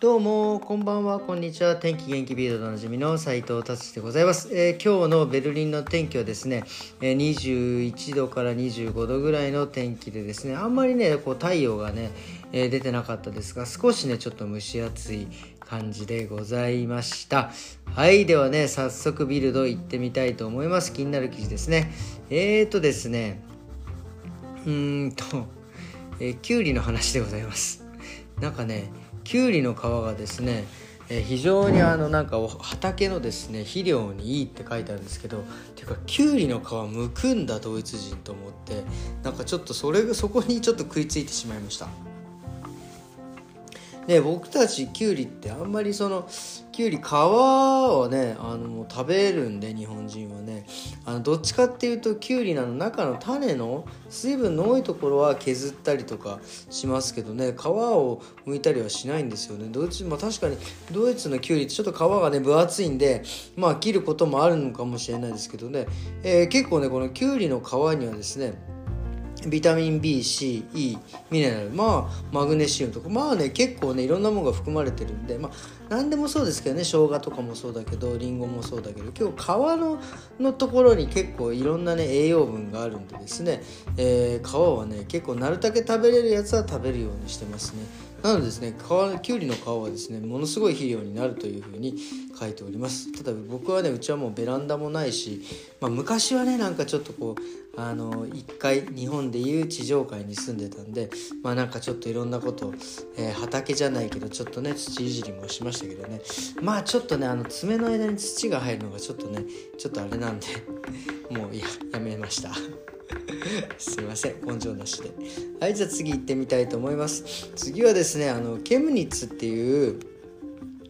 どうもこんばんはこんにちは。天気元気ビールドでおなじみの斉藤達でございます、えー、今日のベルリンの天気はですね、えー、21度から25度ぐらいの天気でですねあんまりねこう太陽がね、えー、出てなかったですが少しねちょっと蒸し暑い感じでございました。はいではね早速ビルド行ってみたいと思います。気になる記事ですね。えーとですねうーんと、えー、きゅうりの話でございます。なんかねきゅうりの皮がですねえ非常にあのなんか畑のですね肥料にいいって書いてあるんですけどていうかきゅうりの皮むくんだドイツ人と思ってなんかちょっとそれそこにちょっと食いついてしまいました。で僕たちきゅうりってあんまりそのきゅうり皮をねあの食べるんで日本人はね。あのどっちかっていうときゅうりの中の種の水分の多いところは削ったりとかしますけどね。皮を剥いたりはしないんですよね。ドイツ、まあ、確かにドイツのきゅうりってちょっと皮がね分厚いんでまあ切ることもあるのかもしれないですけどね、えー、結構ねこのきゅうりの皮にはですねビタミン B、C、E、ミネラル、まあ、マグネシウムとか、まあね、結構ね、いろんなものが含まれてるんで、まあ、何でもそうですけどね、生姜とかもそうだけど、りんごもそうだけど、今日皮ののところに結構いろんなね、栄養分があるんでですね、えー、皮はね、結構なるだけ食べれるやつは食べるようにしてますね。なのでですね皮きゅうりの皮はですねものすごい肥料になるというふうに書いておりますただ僕はねうちはもうベランダもないし、まあ、昔はねなんかちょっとこうあの1階日本でいう地上階に住んでたんでまあなんかちょっといろんなこと、えー、畑じゃないけどちょっとね土いじりもしましたけどね。まあちょっとねあの爪の間に土が入るのがちょっとねちょっとあれなんで もういややめました。すいません根性なしで。はいじゃあ次行ってみたいと思います。次はですねあのケムニッツっていう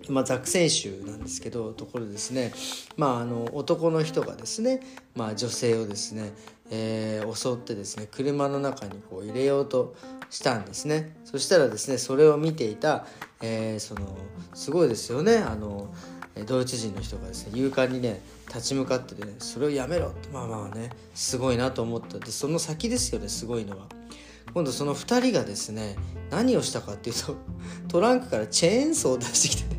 まあ、ザク選手なんですけどところですね、まあ、あの男の人がですね、まあ、女性をですね、えー、襲ってですね車の中にこう入れようとしたんですね。そしたらですねそれを見ていた、えー、そのすごいですよね。あのドイツ人の人がですね勇敢にね立ち向かってねそれをやめろ。ってまあまあねすごいなと思った。でその先ですよねすごいのは。今度その2人がですね何をしたかっていうとトランクからチェーンソーを出してきてね。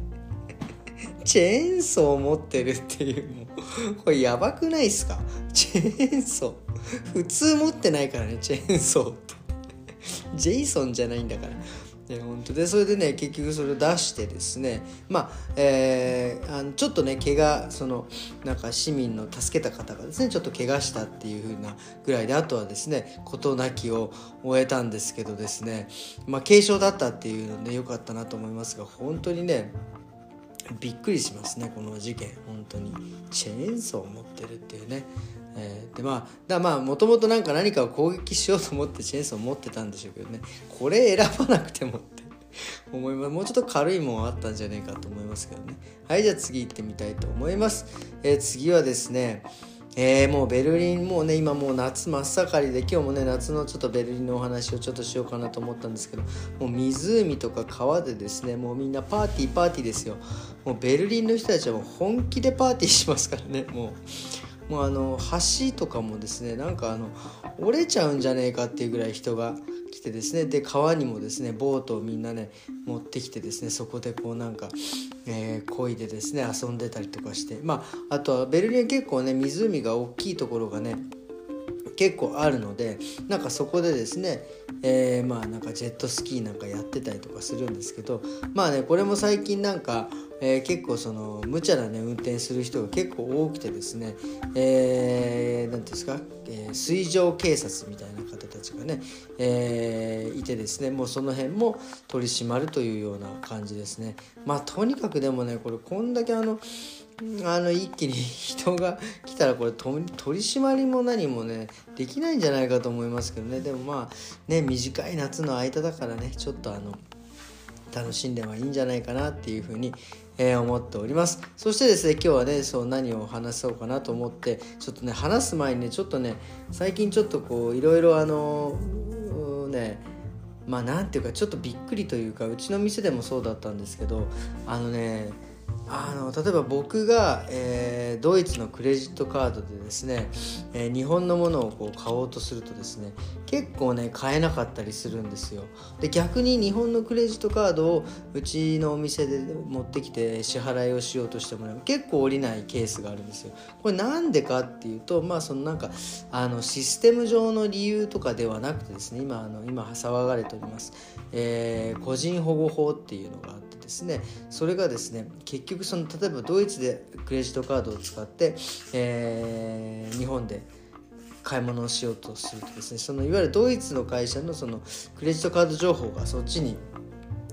チェーンソー持ってるっていうもうこれやばくないっすか？チェーンソー。普通持ってないからねチェーンソーって。ジェイソンじゃないんだから。で本当でそれでね結局それを出してですね。まあ,、えー、あのちょっとね怪我そのなんか市民の助けた方がですねちょっと怪我したっていう風なぐらいであとはですね事なきを終えたんですけどですね。まあ軽傷だったっていうので良かったなと思いますが本当にねびっくりしますねこの事件。本当に。チェーンソーを持ってるっていうね。えー、でまあだまあもともと何か何かを攻撃しようと思ってチェーンソーを持ってたんでしょうけどね。これ選ばなくてもって。思います。もうちょっと軽いもんあったんじゃねえかと思いますけどね。はいじゃあ次行ってみたいと思います、えー、次はですねえー、もうベルリンもうね今もう夏真っ盛りで今日もね夏のちょっとベルリンのお話をちょっとしようかなと思ったんですけどもう湖とか川でですねもうみんなパーティーパーティーですよ。もうベルリンの人たちはもう本気でパーティーしますからね。もうもうあの橋とかもですねなんかあの折れちゃうんじゃねえかっていうぐらい人が来てですねで川にもですねボートをみんなね持ってきてですねそこでこうなんか、えー、漕いでですね遊んでたりとかしてまああとはベルリン結構ね湖が大きいところがね結構あるのでなんかそこでですね、えー、まあなんかジェットスキーなんかやってたりとかするんですけどまあねこれも最近なんか、えー、結構その無茶なね運転する人が結構多くてですね何、えー、ていうんですか、えー、水上警察みたいなたちがね、えー、いてですねもうその辺も取り締まるというような感じですね。まあとにかくでもねこれこんだけあのあの一気に人が来たらこれ取り締まりも何もねできないんじゃないかと思いますけどね。でもまあね短い夏の間だからねちょっとあの楽しんではいいんじゃないかなっていうふうに、え、思っております。そしてですね今日はねそう何を話そうかなと思ってちょっとね話す前にねちょっとね最近ちょっとこういろいろあのねまあなんていうかちょっとびっくりというかうちの店でもそうだったんですけどあのねあの例えば僕が、えー、ドイツのクレジットカードでですね、えー、日本のものをこう買おうとするとですね結構ね買えなかったりするんですよ。で逆に日本のクレジットカードをうちのお店で持ってきて支払いをしようとしてもらう結構降りないケースがあるんですよ。これなんでかっていうとまあそのなんかあのシステム上の理由とかではなくてですね今あの今騒がれております、えー、個人保護法っていうのがあってですね。それがですね結局その例えばドイツでクレジットカードを使って、えー、日本で買い物をしようとするとですねそのいわゆるドイツの会社のそのクレジットカード情報がそっちに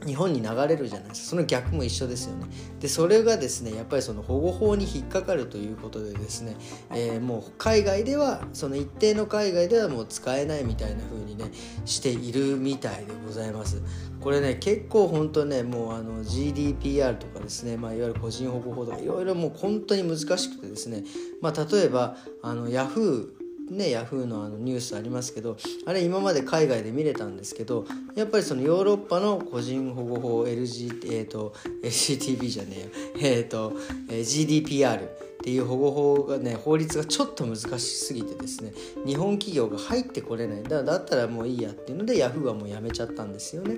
日本に流れるじゃないですか。その逆も一緒ですよね。でそれがですねやっぱりその保護法に引っかかるということでですね、えー、もう海外ではその一定の海外ではもう使えないみたいな風にねしているみたいでございます。これね結構本当ねもうあの GDPR とかですね、まあ、いわゆる個人保護法とかいろいろもう本当に難しくてですね、まあ、例えばあの Yahoo ね、ヤフーのあのニュースありますけどあれ今まで海外で見れたんですけどやっぱりそのヨーロッパの個人保護法 LG、えーと、LGTB じゃねえよ、えーとえー、GDPR っていう保護法がね法律がちょっと難しすぎてですね日本企業が入ってこれない。だだったらもういいやっていうのでヤフーはもうやめちゃったんですよね。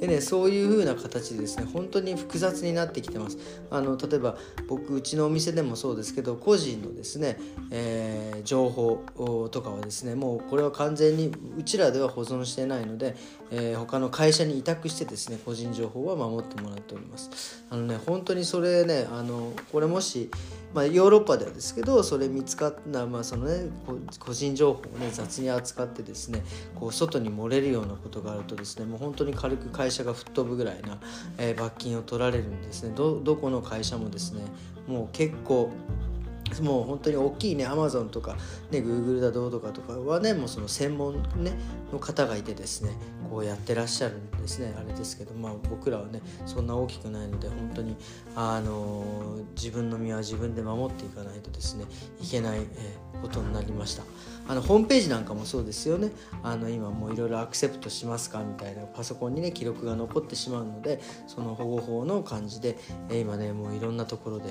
でねそういう風な形でですね本当に複雑になってきてます。あの例えば僕うちのお店でもそうですけど個人のですね、えー、情報とかはですねもうこれは完全にうちらでは保存してないので、えー、他の会社に委託してですね個人情報は守ってもらっております。あのね本当にそれねあのこれもしまあ、ヨーロッパではですけどそれ見つかった、まあそのね、個人情報を、ね、雑に扱ってですねこう外に漏れるようなことがあるとですねもう本当に軽く会社が吹っ飛ぶぐらいな、えー、罰金を取られるんですね。どどこの会社もですねもう結構もう本当に大きいねアマゾンとかねグーグルだどうとかとかはねもうその専門、ね、の方がいてですねこうやってらっしゃるんですね。あれですけどまあ僕らはねそんな大きくないので本当にあの自分の身は自分で守っていかないとですねいけない、えことになりました。あのホームページなんかもそうですよね。あの今もういろいろアクセプトしますかみたいなパソコンにね記録が残ってしまうのでその保護法の感じで、え今ねもういろんなところで、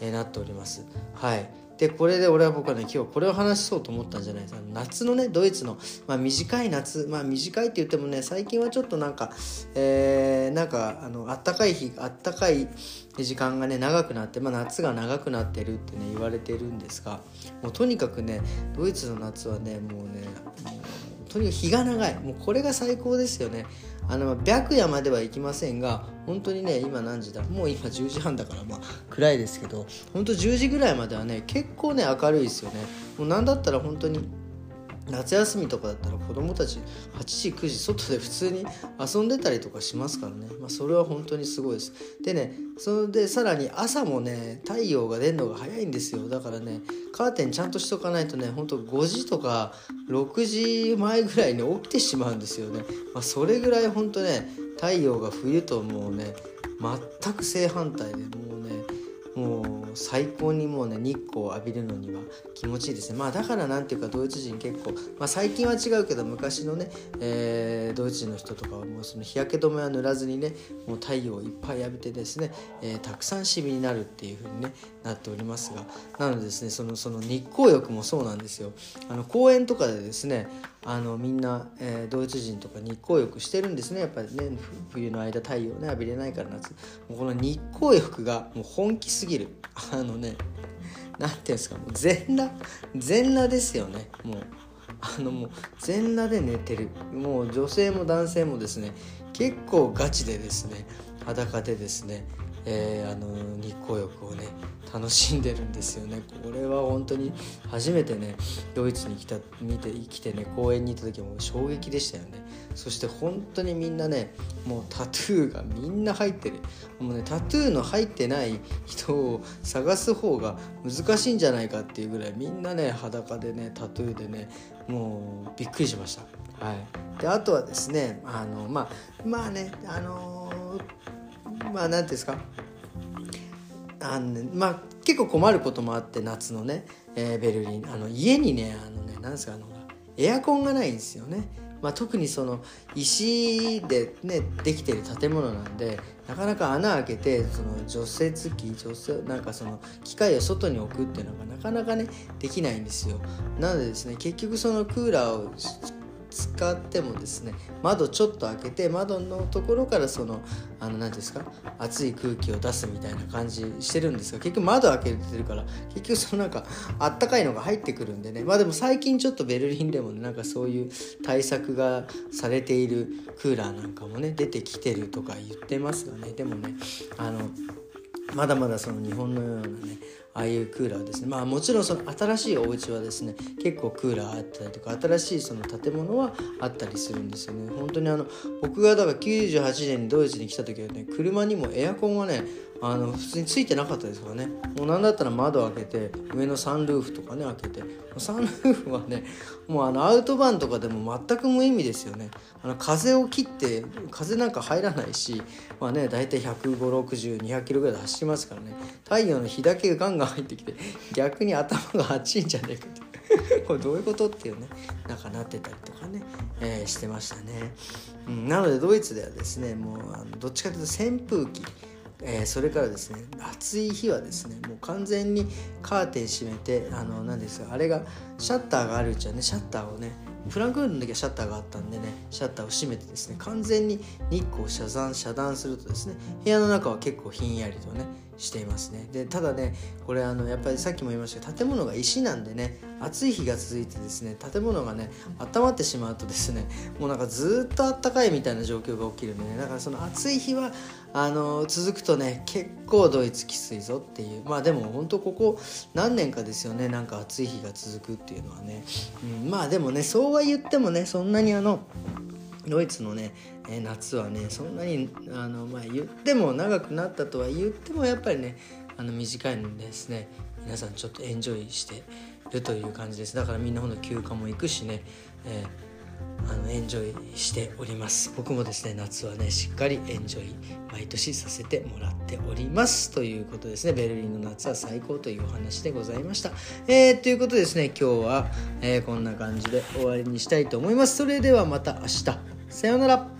えなっております。はい。でこれで俺は僕はね今日これを話そうと思ったんじゃない。ですか夏のねドイツの、まあ、短い夏まあ短いって言ってもね最近はちょっとなんか、えー、なんかあの暖かい日暖かい時間がね長くなって、まあ、夏が長くなってるってね言われてるんですがもうとにかくねドイツの夏はねもうねもうとにかく日が長い。もうこれが最高ですよね。あの白夜までは行きませんが本当にね今何時だ？もう今10時半だからまあ暗いですけど本当10時ぐらいまではね結構ね明るいですよね。もう何だったら本当に夏休みとかだったら子供たち8時9時外で普通に遊んでたりとかしますからね、まあ、それは本当にすごいです。でねそれでさらに朝もね太陽が出るのが早いんですよ。だからねカーテンちゃんとしとかないとねほんと5時とか6時前ぐらいに起きてしまうんですよね、まあ、それぐらい本当ね太陽が冬ともうね全く正反対でもうねもう最高にもうね日光を浴びるのには気持ちいいですね。まあだからなんていうかドイツ人結構、まあ、最近は違うけど昔のね、えー、ドイツ人の人とかはもうその日焼け止めは塗らずにねもう太陽をいっぱい浴びてですね、えー、たくさんシミになるっていう風にねなっておりますが。なのでですねそのその日光浴もそうなんですよ。あの公園とかでですねあのみんな、えー、ドイツ人とか日光浴してるんですね。やっぱりね冬の間太陽ね浴びれないから夏。もうこの日光浴がもう本気すぎる。あのね何ていうんですかもう全裸全裸ですよねもう。あのもう全裸で寝てる。もう女性も男性もですね結構ガチでですね裸でですねえー、あの日光浴をね楽しんでるんですよね。これは本当に初めてねドイツに来た見て来てね公園に行った時も衝撃でしたよね。そして本当にみんなねもうタトゥーがみんな入ってる。もうねタトゥーの入ってない人を探す方が難しいんじゃないかっていうぐらいみんなね裸でねタトゥーでねもうびっくりしました。はい。であとはですねあのまあまあねあのまあ何ていうんですか。あの、ね、まあ結構困ることもあって夏のね、えー、ベルリン。あの家にねあのねなんですかあのエアコンがないんですよねまあ、特にその石で、ね、できてる建物なんでなかなか穴開けてその除雪機除雪なんかその機械を外に置くっていうのがなかなかねできないんですよ。なのでですね結局そのクーラーを使ってもですね窓ちょっと開けて窓のところからそのあの何ですか熱い空気を出すみたいな感じしてるんですが結局窓開けてるから結局そのなんかあったかいのが入ってくるんでね。まあでも最近ちょっとベルリンでもねなんかそういう対策がされているクーラーなんかもね出てきてるとか言ってますがね。でもねあのまだまだその日本のようなねああいうクーラーですね。まあもちろんその新しいお家はですね結構クーラーあったりとか新しいその建物はあったりするんですよね。本当にあの僕がだから98年にドイツに来た時はね車にもエアコンがねあの普通についてなかったですからね。もう何だったら窓開けて上のサンルーフとかね開けてサンルーフはねもうあのアウトバンとかでも全く無意味ですよね。あの風を切って風なんか入らないしまあね大体15060200キロぐらいで走りますからね。太陽の日だけがガンガンが入ってきて逆に頭が熱いんじゃねえかと。これどういうことっていうねなんかなってたりとかね、えー、してましたね、うん、なのでドイツではですねもうあのどっちかというと扇風機えー、それからですね暑い日はですねもう完全にカーテン閉めてあの何ですかあれがシャッターがあるうちはねシャッターをねフランクフルトの時はシャッターがあったんでねシャッターを閉めてですね完全に日光を遮断遮断するとですね部屋の中は結構ひんやりとねしていますね。でただねこれあのやっぱりさっきも言いましたけど建物が石なんでね暑い日が続いてですね建物がね温まってしまうとですねもうなんかずっとあったかいみたいな状況が起きるんでねだからその暑い日はあの続くとね結構ドイツきついぞっていう。まあでも本当ここ何年かですよね。なんか暑い日が続くっていうのはね、うん、まあでもねそうは言ってもねそんなにあのドイツのね、夏はねそんなにあの、まあ、言っても長くなったとは言ってもやっぱりねあの短いのでですね。皆さんちょっとエンジョイしてるという感じです。だからみんなほんと休暇も行くしね、えーあのエンジョイしております。僕もですね夏はねしっかりエンジョイ毎年させてもらっております。ということですね。ベルリンの夏は最高というお話でございました、えー、ということですね今日は、えー、こんな感じで終わりにしたいと思います。それではまた明日。さようなら。